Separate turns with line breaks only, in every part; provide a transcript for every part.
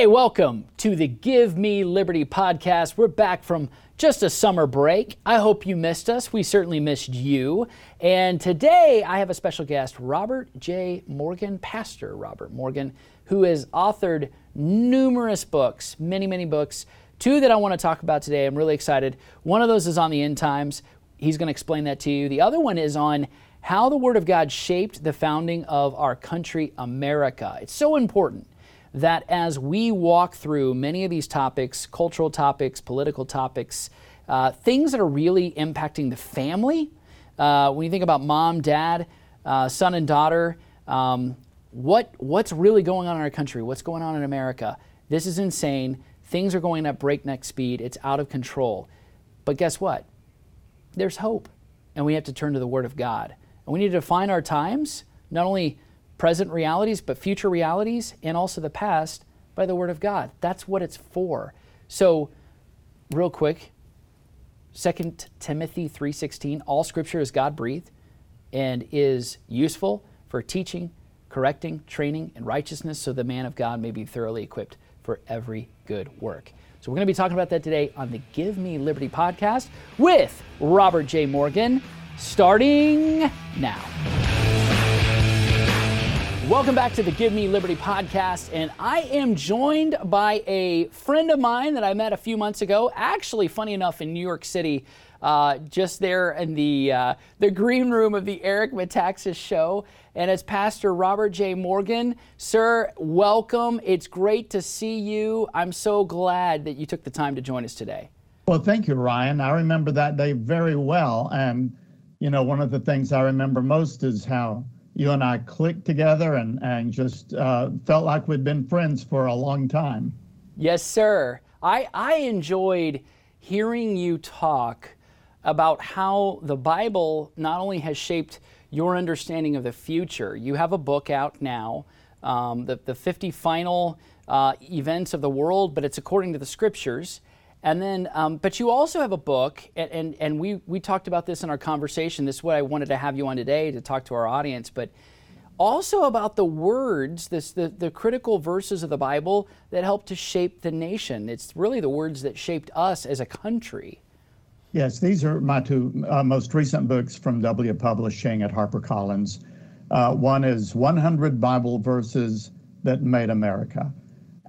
Hey, welcome to the Give Me Liberty podcast. We're back from just a summer break. I hope you missed us. We certainly missed you. And today I have a special guest, Robert J. Morgan, Pastor Robert Morgan, who has authored numerous books, many, many books. Two that I want to talk about today. I'm really excited. One of those is on the end times. He's going to explain that to you. The other one is on how the Word of God shaped the founding of our country, America. It's so important that as we walk through many of these topics, cultural topics, political topics, uh, things that are really impacting the family, uh, when you think about mom, dad, uh, son, and daughter, um, what, what's really going on in our country? What's going on in America? This is insane. Things are going at breakneck speed. It's out of control. But guess what? There's hope. And we have to turn to the Word of God. And we need to define our times, not only present realities, but future realities, and also the past by the Word of God. That's what it's for. So, real quick, 2 Timothy 3:16, all scripture is God-breathed and is useful for teaching, correcting, training in righteousness so the man of God may be thoroughly equipped for every good work. So we're going to be talking about that today on the Give Me Liberty podcast with Robert J. Morgan starting now. Welcome back to the Give Me Liberty podcast. And I am joined by a friend of mine that I met a few months ago, actually, funny enough, in New York City, uh, just there in the, uh, the green room of the Eric Metaxas show. And it's Pastor Robert J. Morgan. Sir, welcome. It's great to see you. I'm so glad that you took the time to join us today.
Well, thank you, Ryan. I remember that day very well. And, you know, one of the things I remember most is how you and I clicked together and, and just uh, felt like we'd been friends for a long time.
Yes, sir. I, I enjoyed hearing you talk about how the Bible not only has shaped your understanding of the future, you have a book out now, um, the, the 50 final uh, events of the world, but it's according to the scriptures. And then, um, but you also have a book, and, and, and, we, we talked about this in our conversation. This is what I wanted to have you on today to talk to our audience, but also about the words, this, the, the critical verses of the Bible that help to shape the nation. It's really the words that shaped us as a country.
Yes, these are my two uh, most recent books from W Publishing at HarperCollins. Uh, one is 100 Bible Verses That Made America.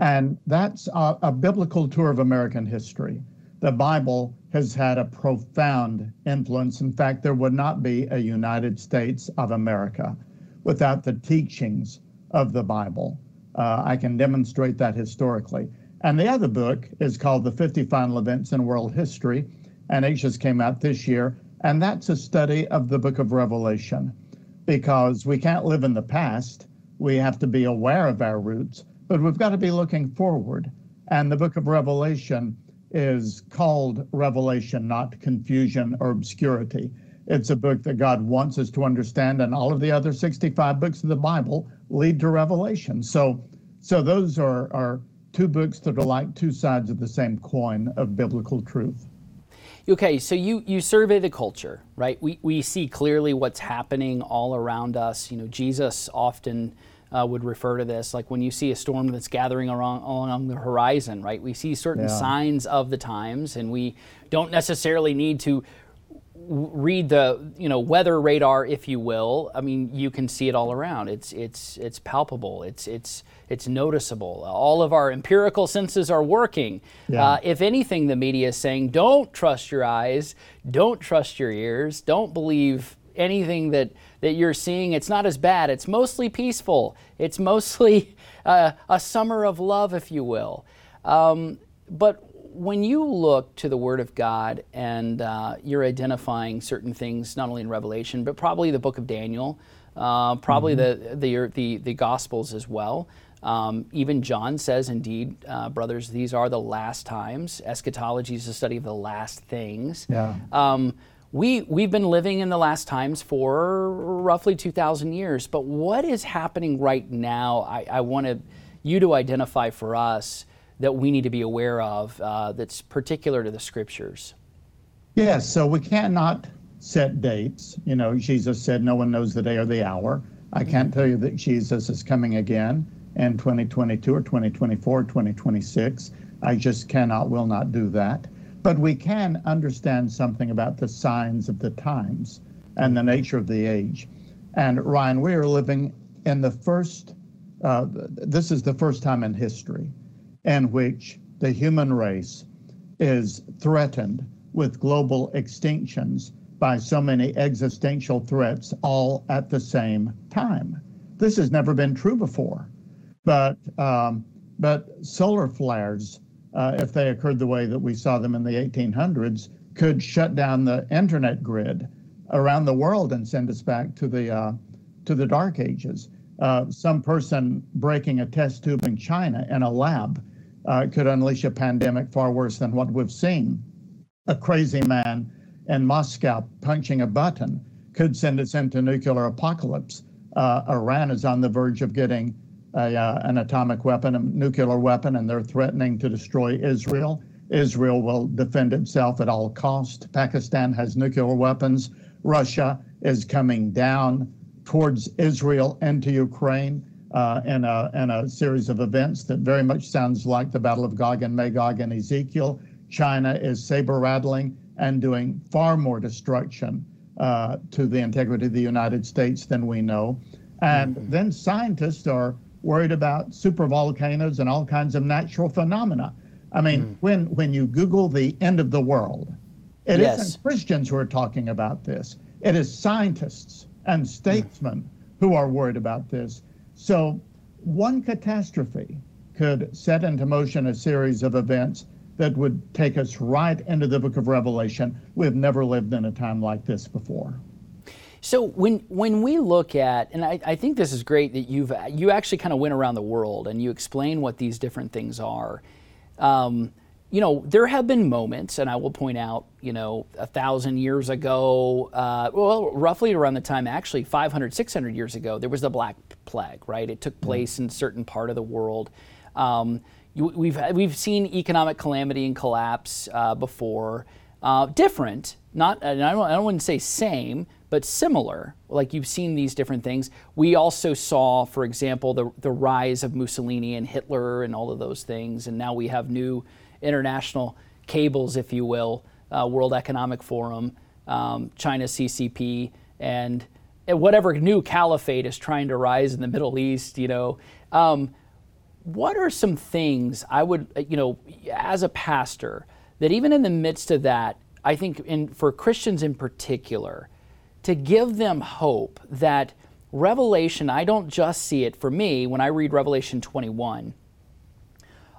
And that's a, a, biblical tour of American history. The Bible has had a profound influence. In fact, there would not be a United States of America without the teachings of the Bible. Uh, I can demonstrate that historically. And the other book is called The 50 Final Events in World History, and it just came out this year. And that's a study of the book of Revelation because we can't live in the past. We have to be aware of our roots but we've got to be looking forward. And the book of Revelation is called Revelation, not confusion or obscurity. It's a book that God wants us to understand, and all of the other 65 books of the Bible lead to Revelation. So, so those are, are two books that are like two sides of the same coin of biblical truth.
Okay, so you, you survey the culture, right? We, we see clearly what's happening all around us. You know, Jesus often uh, would refer to this. Like when you see a storm that's gathering along, along the horizon, right? We see certain yeah. signs of the times, and we don't necessarily need to read the you know weather radar if you will i mean you can see it all around it's it's it's palpable it's it's it's noticeable all of our empirical senses are working yeah. uh, if anything the media is saying don't trust your eyes don't trust your ears don't believe anything that, that you're seeing, it's not as bad. It's mostly peaceful. It's mostly uh, a summer of love, if you will. Um, but when you look to the Word of God and uh, you're identifying certain things, not only in Revelation, but probably the book of Daniel, uh, probably mm-hmm. the, the, the, the, Gospels as well. Um, even John says, indeed, uh, brothers, these are the last times. Eschatology is the study of the last things. Yeah. Um, we, we've been living in the last times for roughly 2,000 years, but what is happening right now? I, I want you to identify for us that we need to be aware of uh, that's particular to the scriptures.
Yes, so we cannot set dates. You know, Jesus said, No one knows the day or the hour. I can't tell you that Jesus is coming again. in 2022 or 2024, or 2026. I just cannot, will not do that. But we can understand something about the signs of the times and the nature of the age. And Ryan, we are living in the first, uh, this is the first time in history in which the human race is threatened with global extinctions by so many existential threats all at the same time. This has never been true before. But, um, but solar flares, uh, if they occurred the way that we saw them in the 1800s, could shut down the internet grid around the world and send us back to the, uh, to the dark ages. Uh, some person breaking a test tube in China in a lab uh, could unleash a pandemic far worse than what we've seen. A crazy man in Moscow punching a button could send us into nuclear apocalypse. Uh, Iran is on the verge of getting a, uh, an atomic weapon, a nuclear weapon, and they're threatening to destroy Israel. Israel will defend itself at all cost. Pakistan has nuclear weapons. Russia is coming down towards Israel and to Ukraine uh, in, a, in a series of events that very much sounds like the Battle of Gog and Magog and Ezekiel. China is saber rattling and doing far more destruction uh, to the integrity of the United States than we know. And mm-hmm. then scientists are worried about supervolcanoes and all kinds of natural phenomena. I mean, mm. when, when you Google the end of the world, it yes. isn't Christians who are talking about this. It is scientists and statesmen mm. who are worried about this. So, one catastrophe could set into motion a series of events that would take us right into the book of Revelation. We've never lived in a time like this before.
So when when we look at, and I, I think this is great that you've you actually kind of went around the world and you explain what these different things are. Um, you know, there have been moments, and I will point out, you know, a thousand years ago, uh, well, roughly around the time, actually 500, 600 years ago, there was the Black Plague, right? It took place in a certain part of the world. Um, we've, we've seen economic calamity and collapse uh, before. Uh, different, not, I don't, I don't want to say same, but similar. Like you've seen these different things. We also saw, for example, the, the rise of Mussolini and Hitler and all of those things. And now we have new international cables, if you will, uh, World Economic Forum, um, China CCP, and whatever new caliphate is trying to rise in the Middle East, you know. Um, what are some things I would, you know, as a pastor, that even in the midst of that, I think in, for Christians in particular, to give them hope that Revelation, I don't just see it for me when I read Revelation 21.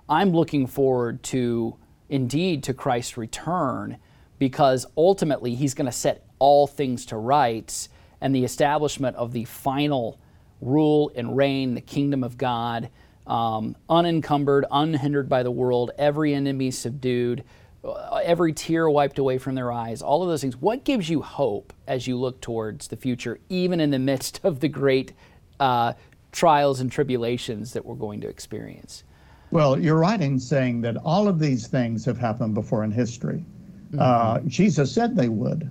I'm looking forward to indeed to Christ's return because ultimately he's going to set all things to rights and the establishment of the final rule and reign, the kingdom of God, um, unencumbered, unhindered by the world, every enemy subdued, every tear wiped away from their eyes, all of those things. What gives you hope as you look towards the future, even in the midst of the great uh, trials and tribulations that we're going to experience?
Well, you're right in saying that all of these things have happened before in history. Mm-hmm. Uh, Jesus said they would.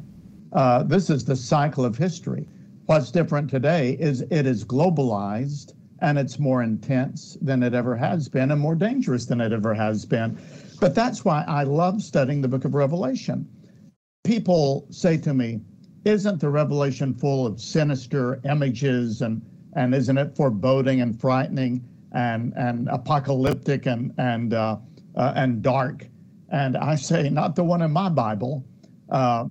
Uh, this is the cycle of history. What's different today is it is globalized and it's more intense than it ever has been and more dangerous than it ever has been. But that's why I love studying the book of Revelation. People say to me, Isn't the Revelation full of sinister images and, and isn't it foreboding and frightening and, and apocalyptic and, and, uh, uh, and dark? And I say, Not the one in my Bible. Uh,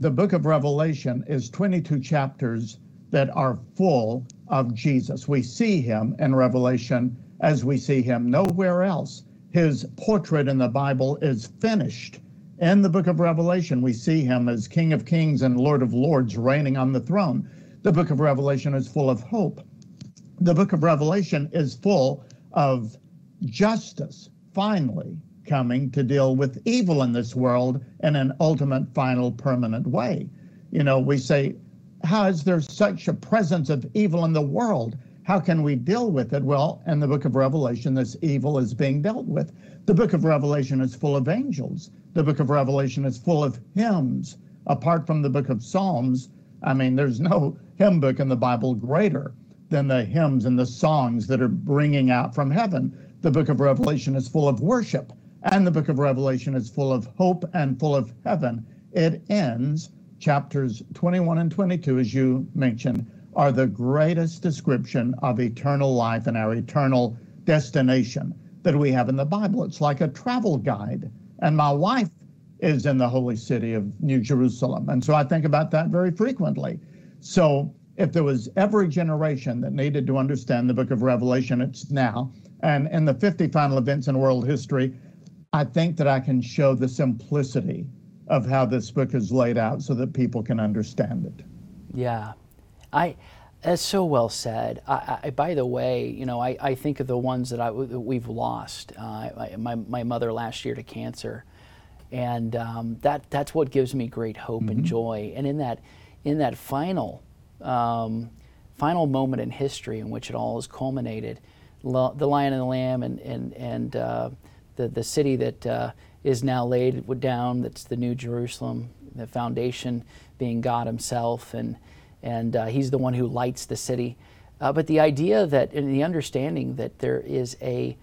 the book of Revelation is 22 chapters that are full of Jesus. We see him in Revelation as we see him nowhere else his portrait in the Bible is finished. In the book of Revelation, we see him as King of Kings and Lord of Lords reigning on the throne. The book of Revelation is full of hope. The book of Revelation is full of justice finally coming to deal with evil in this world in an ultimate, final, permanent way. You know, we say, how is there such a presence of evil in the world? How can we deal with it? Well, in the book of Revelation, this evil is being dealt with. The book of Revelation is full of angels. The book of Revelation is full of hymns. Apart from the book of Psalms, I mean, there's no hymn book in the Bible greater than the hymns and the songs that are bringing out from heaven. The book of Revelation is full of worship, and the book of Revelation is full of hope and full of heaven. It ends, chapters 21 and 22, as you mentioned, are the greatest description of eternal life and our eternal destination that we have in the Bible. It's like a travel guide. And my wife is in the holy city of New Jerusalem. And so I think about that very frequently. So if there was every generation that needed to understand the book of Revelation, it's now. And in the 50 final events in world history, I think that I can show the simplicity of how this book is laid out so that people can understand it.
Yeah. I that's so well said. I, I, by the way, you know, I, I think of the ones that, I, that we've lost. Uh, my, my mother last year to cancer, and um, that that's what gives me great hope mm-hmm. and joy. And in that in that final um, final moment in history in which it all is culminated, lo- the Lion and the Lamb and and and uh, the the city that uh, is now laid down. That's the New Jerusalem. The foundation being God Himself, and and uh, He's the one who lights the city. Uh, but the idea that, and the understanding that there is a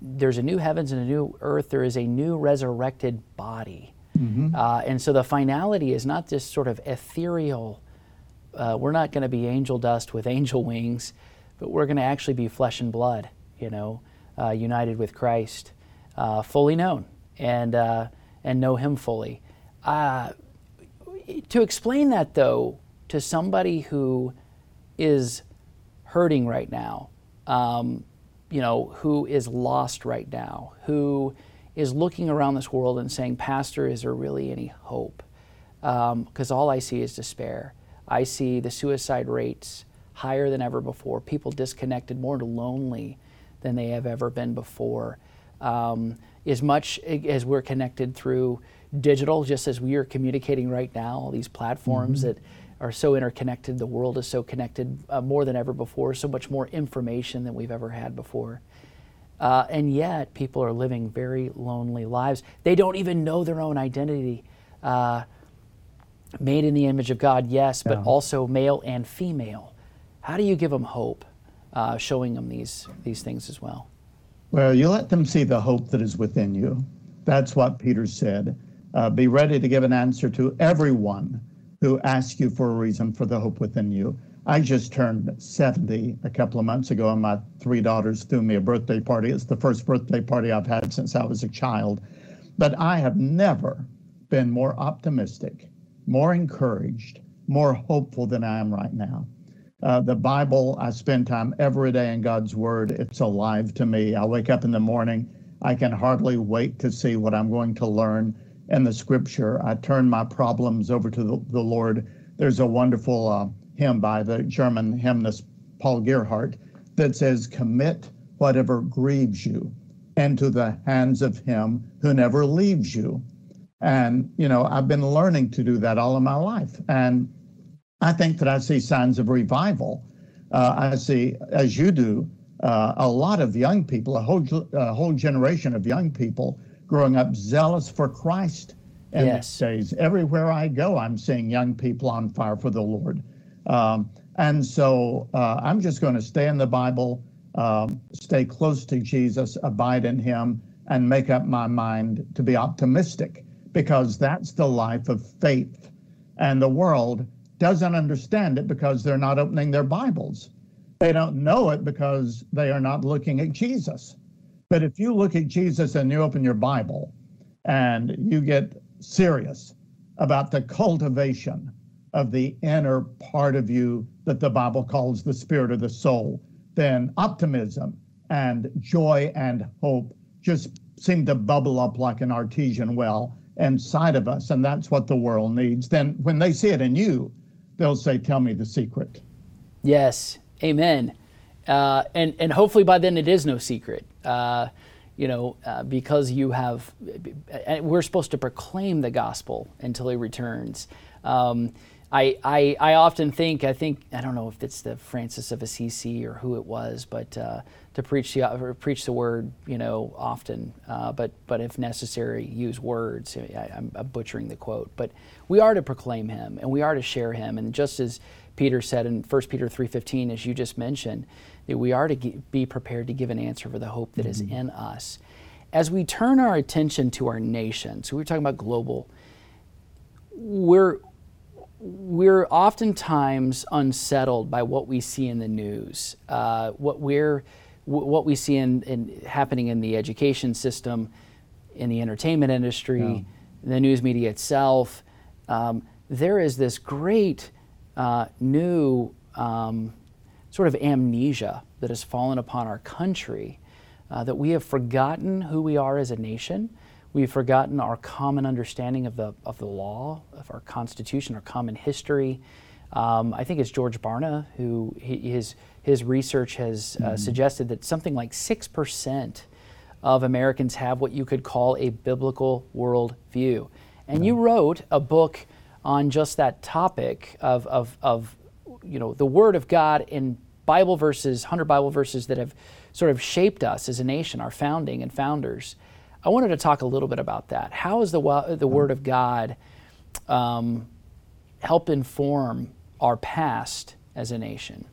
there's a new heavens and a new earth. There is a new resurrected body. Mm-hmm. Uh, and so the finality is not this sort of ethereal, uh, we're not going to be angel dust with angel wings, but we're going to actually be flesh and blood, you know, uh, united with Christ, uh, fully known, and, uh, and know Him fully. Uh, to explain that, though, to somebody who is hurting right now, um, you know, who is lost right now, who is looking around this world and saying, Pastor, is there really any hope? Because um, all I see is despair. I see the suicide rates higher than ever before, people disconnected, more lonely than they have ever been before. Um, as much as we're connected through digital, just as we are communicating right now, all these platforms mm-hmm. that are so interconnected. The world is so connected uh, more than ever before, so much more information than we've ever had before. Uh, and yet, people are living very lonely lives. They don't even know their own identity. Uh, made in the image of God, yes, but yeah. also male and female. How do you give them hope, uh, showing them these, these things as well?
Well, you let them see the hope that is within you. That's what Peter said. Uh, be ready to give an answer to everyone who asks you for a reason for the hope within you. I just turned 70 a couple of months ago, and my three daughters threw me a birthday party. It's the first birthday party I've had since I was a child. But I have never been more optimistic, more encouraged, more hopeful than I am right now. Uh, the Bible, I spend time every day in God's Word. It's alive to me. I wake up in the morning. I can hardly wait to see what I'm going to learn in the scripture. I turn my problems over to the, the Lord. There's a wonderful uh, hymn by the German hymnist Paul Gerhardt that says, Commit whatever grieves you into the hands of him who never leaves you. And, you know, I've been learning to do that all of my life. And I think that I see signs of revival. Uh, I see, as you do, uh, a lot of young people, a whole, a whole generation of young people growing up zealous for Christ in yes. days. Everywhere I go, I'm seeing young people on fire for the Lord. Um, and so uh, I'm just going to stay in the Bible, um, stay close to Jesus, abide in Him, and make up my mind to be optimistic because that's the life of faith. And the world doesn't understand it because they're not opening their Bibles. They don't know it because they are not looking at Jesus. But if you look at Jesus and you open your Bible and you get serious about the cultivation of the inner part of you that the Bible calls the spirit of the soul, then optimism and joy and hope just seem to bubble up like an artesian well inside of us. And that's what the world needs. Then when they see it in you, they'll say, Tell me the secret.
Yes. Amen. Uh, and, and hopefully by then it is no secret. Uh, you know, uh, because you have, uh, we're supposed to proclaim the gospel until he returns. Um, I, I, I often think, I think, I don't know if it's the Francis of Assisi or who it was, but uh, to preach the, preach the word, you know, often, uh, but, but if necessary, use words. I, am butchering the quote, but we are to proclaim him and we are to share him. And just as Peter said in 1 Peter 3.15, as you just mentioned, that we are to be prepared to give an answer for the hope that mm-hmm. is in us. As we turn our attention to our nation, so we we're talking about global, we're, we're oftentimes unsettled by what we see in the news, uh, what we're what we see in, in, happening in the education system, in the entertainment industry, yeah. the news media itself. Um, there is this great uh, new um, sort of amnesia that has fallen upon our country, uh, that we have forgotten who we are as a nation. We've forgotten our common understanding of the, of the law, of our Constitution, our common history. Um, I think it's George Barna who he, his, his research has uh, mm-hmm. suggested that something like 6% of Americans have what you could call a biblical worldview. And you wrote a book on just that topic of, of, of you know, the Word of God in Bible verses, 100 Bible verses that have sort of shaped us as a nation, our founding and founders. I wanted to talk a little bit about that. How has the, the Word of God um, helped inform our past as a nation?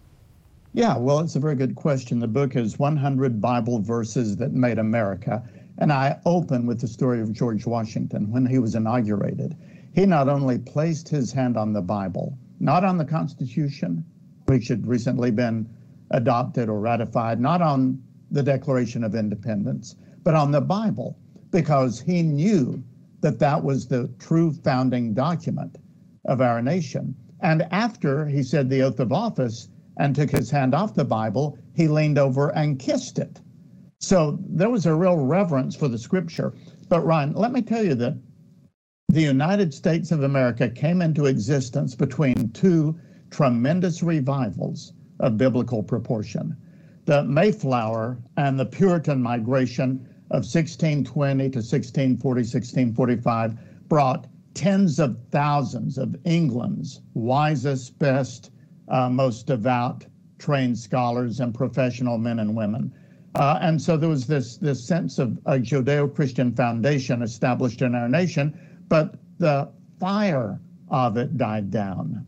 Yeah, well, it's a very good question. The book is 100 Bible Verses That Made America. And I open with the story of George Washington when he was inaugurated. He not only placed his hand on the Bible, not on the Constitution, which had recently been adopted or ratified, not on the Declaration of Independence, but on the Bible because he knew that that was the true founding document of our nation. And after he said the oath of office and took his hand off the Bible, he leaned over and kissed it. So there was a real reverence for the scripture. But Ryan, let me tell you that the United States of America came into existence between two tremendous revivals of biblical proportion the Mayflower and the Puritan migration of 1620 to 1640, 1645 brought tens of thousands of England's wisest, best, uh, most devout, trained scholars and professional men and women. Uh, and so there was this, this sense of a Judeo Christian foundation established in our nation, but the fire of it died down.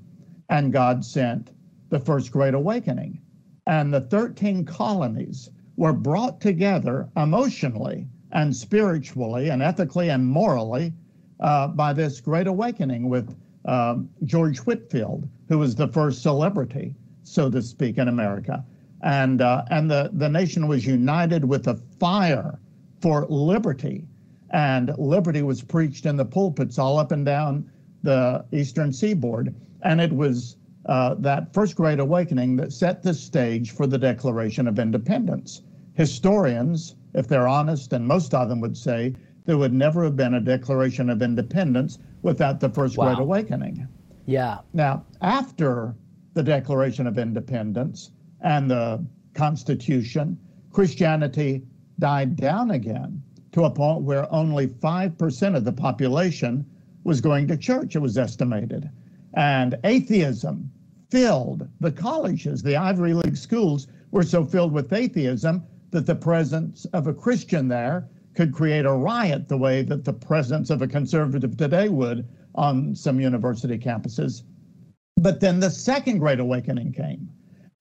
And God sent the First Great Awakening. And the 13 colonies were brought together emotionally and spiritually and ethically and morally uh, by this great awakening with uh, George Whitefield, who was the first celebrity, so to speak, in America. And, uh, and the, the nation was united with a fire for liberty. And liberty was preached in the pulpits all up and down the eastern seaboard. And it was uh, that first great awakening that set the stage for the Declaration of Independence historians, if they're honest, and most of them would say there would never have been a Declaration of Independence without the First wow. Great Awakening.
Yeah.
Now, after the Declaration of Independence and the Constitution, Christianity died down again to a point where only 5% of the population was going to church, it was estimated. And atheism filled the colleges, the Ivy League schools were so filled with atheism that the presence of a Christian there could create a riot the way that the presence of a conservative today would on some university campuses. But then the second Great Awakening came.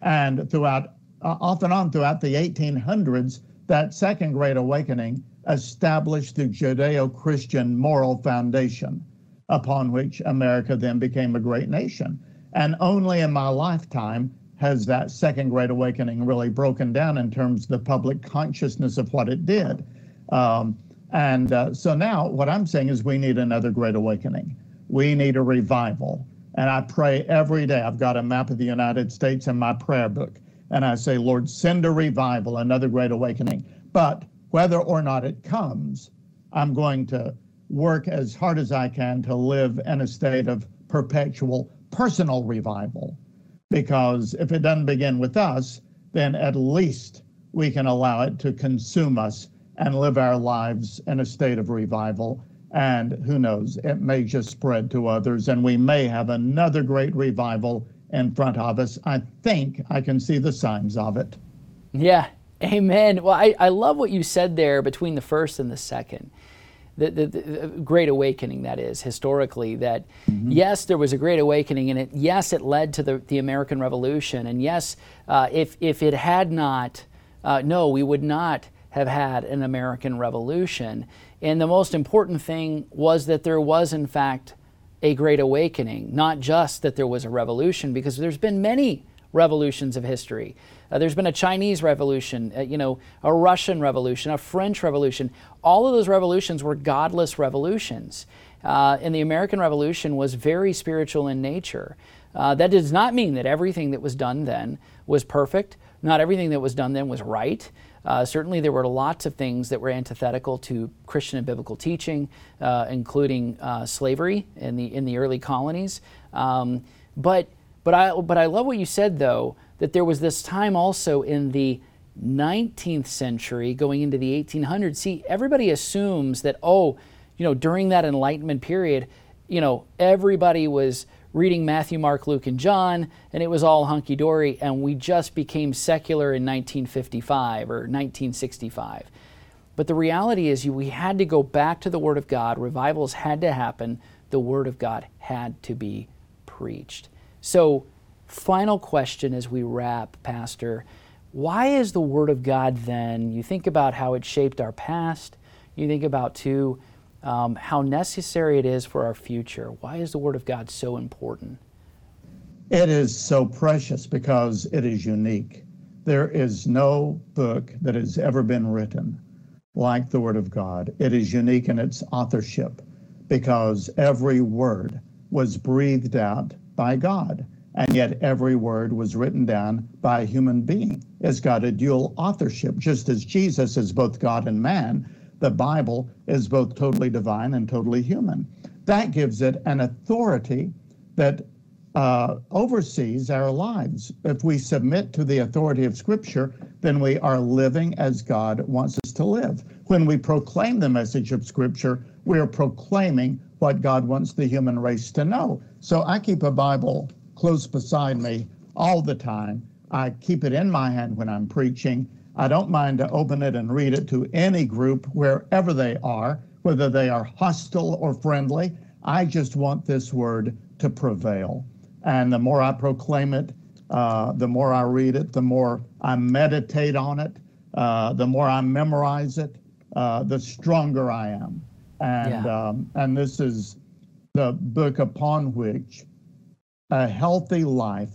And throughout, uh, off and on throughout the 1800s, that second Great Awakening established the Judeo Christian moral foundation upon which America then became a great nation. And only in my lifetime has that second great awakening really broken down in terms of the public consciousness of what it did. Um, and uh, so now what I'm saying is we need another great awakening. We need a revival. And I pray every day. I've got a map of the United States in my prayer book. And I say, Lord, send a revival, another great awakening. But whether or not it comes, I'm going to work as hard as I can to live in a state of perpetual personal revival because if it doesn't begin with us, then at least we can allow it to consume us and live our lives in a state of revival And who knows, it may just spread to others, and we may have another great revival in front of us. I think I can see the signs of it.
Yeah, amen. Well, I, I love what you said there between the first and the second. The, the, the, great awakening that is historically that mm-hmm. yes there was a great awakening and it yes it led to the, the american revolution and yes uh, if, if it had not uh, no we would not have had an american revolution and the most important thing was that there was in fact a great awakening not just that there was a revolution because there's been many revolutions of history. Uh, there's been a Chinese revolution, uh, you know, a Russian revolution, a French revolution. All of those revolutions were godless revolutions. Uh, and the American Revolution was very spiritual in nature. Uh, that does not mean that everything that was done then was perfect. Not everything that was done then was right. Uh, certainly, there were lots of things that were antithetical to Christian and biblical teaching, uh, including slavery in the in the early colonies. Um, but but I, but I love what you said, though, that there was this time also in the 19th century going into the 1800s. See, everybody assumes that, oh, you know, during that Enlightenment period, you know, everybody was reading Matthew, Mark, Luke, and John, and it was all hunky dory, and we just became secular in 1955 or 1965. But the reality is, we had to go back to the Word of God. Revivals had to happen. The Word of God had to be preached. So, final question as we wrap, Pastor. Why is the Word of God then? You think about how it shaped our past, you think about, too, um, how necessary it is for our future. Why is the Word of God so important?
It is so precious because it is unique. There is no book that has ever been written like the Word of God. It is unique in its authorship because every word was breathed out by God. And yet every word was written down by a human being. It's got a dual authorship. Just as Jesus is both God and man, the Bible is both totally divine and totally human. That gives it an authority that uh, oversees our lives. If we submit to the authority of Scripture, then we are living as God wants us to live. When we proclaim the message of Scripture, we are proclaiming what God wants the human race to know. So I keep a Bible close beside me all the time. I keep it in my hand when I'm preaching. I don't mind to open it and read it to any group wherever they are, whether they are hostile or friendly. I just want this word to prevail. And the more I proclaim it, uh, the more I read it, the more I meditate on it, uh, the more I memorize it, uh, the stronger I am and yeah. um, and this is the book upon which a healthy life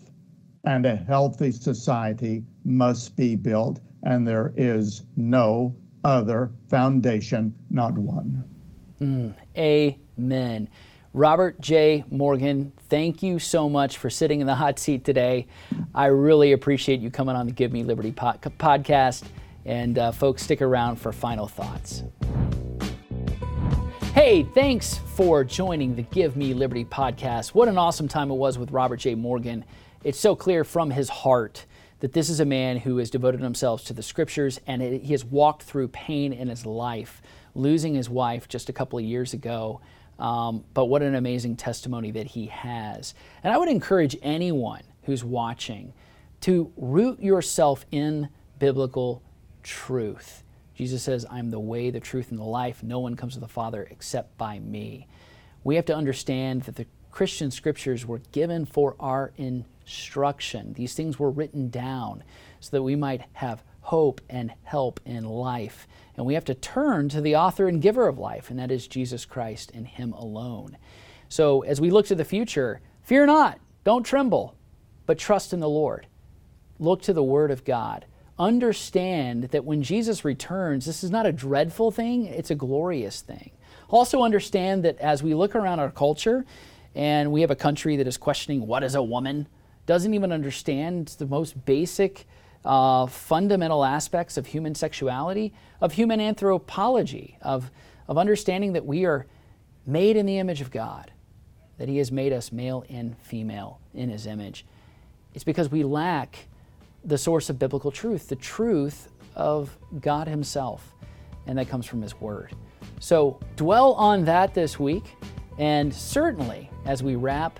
and a healthy society must be built, and there is no other foundation, not one.
Mm, amen. Robert J. Morgan, thank you so much for sitting in the hot seat today. I really appreciate you coming on the Give Me Liberty podcast. And uh, folks, stick around for final thoughts. Hey, thanks for joining the Give Me Liberty podcast. What an awesome time it was with Robert J. Morgan. It's so clear from his heart that this is a man who has devoted himself to the scriptures and he has walked through pain in his life, losing his wife just a couple of years ago. Um, but what an amazing testimony that he has. And I would encourage anyone who's watching to root yourself in biblical truth. Jesus says, I'm the way, the truth, and the life. No one comes to the Father except by me. We have to understand that the Christian scriptures were given for our instruction. These things were written down so that we might have hope and help in life. And we have to turn to the author and giver of life, and that is Jesus Christ and Him alone. So as we look to the future, fear not, don't tremble, but trust in the Lord. Look to the Word of God understand that when Jesus returns, this is not a dreadful thing, it's a glorious thing. Also, understand that as we look around our culture and we have a country that is questioning what is a woman, doesn't even understand the most basic, uh, fundamental aspects of human sexuality, of human anthropology, of, of understanding that we are made in the image of God, that He has made us male and female in His image. It's because we lack the source of biblical truth, the truth of God Himself, and that comes from His Word. So dwell on that this week, and certainly as we wrap,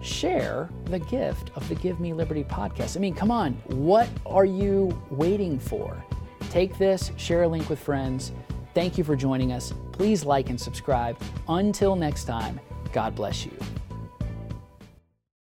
share the gift of the Give Me Liberty podcast. I mean, come on, what are you waiting for? Take this, share a link with friends. Thank you for joining us. Please like and subscribe. Until next time, God bless you.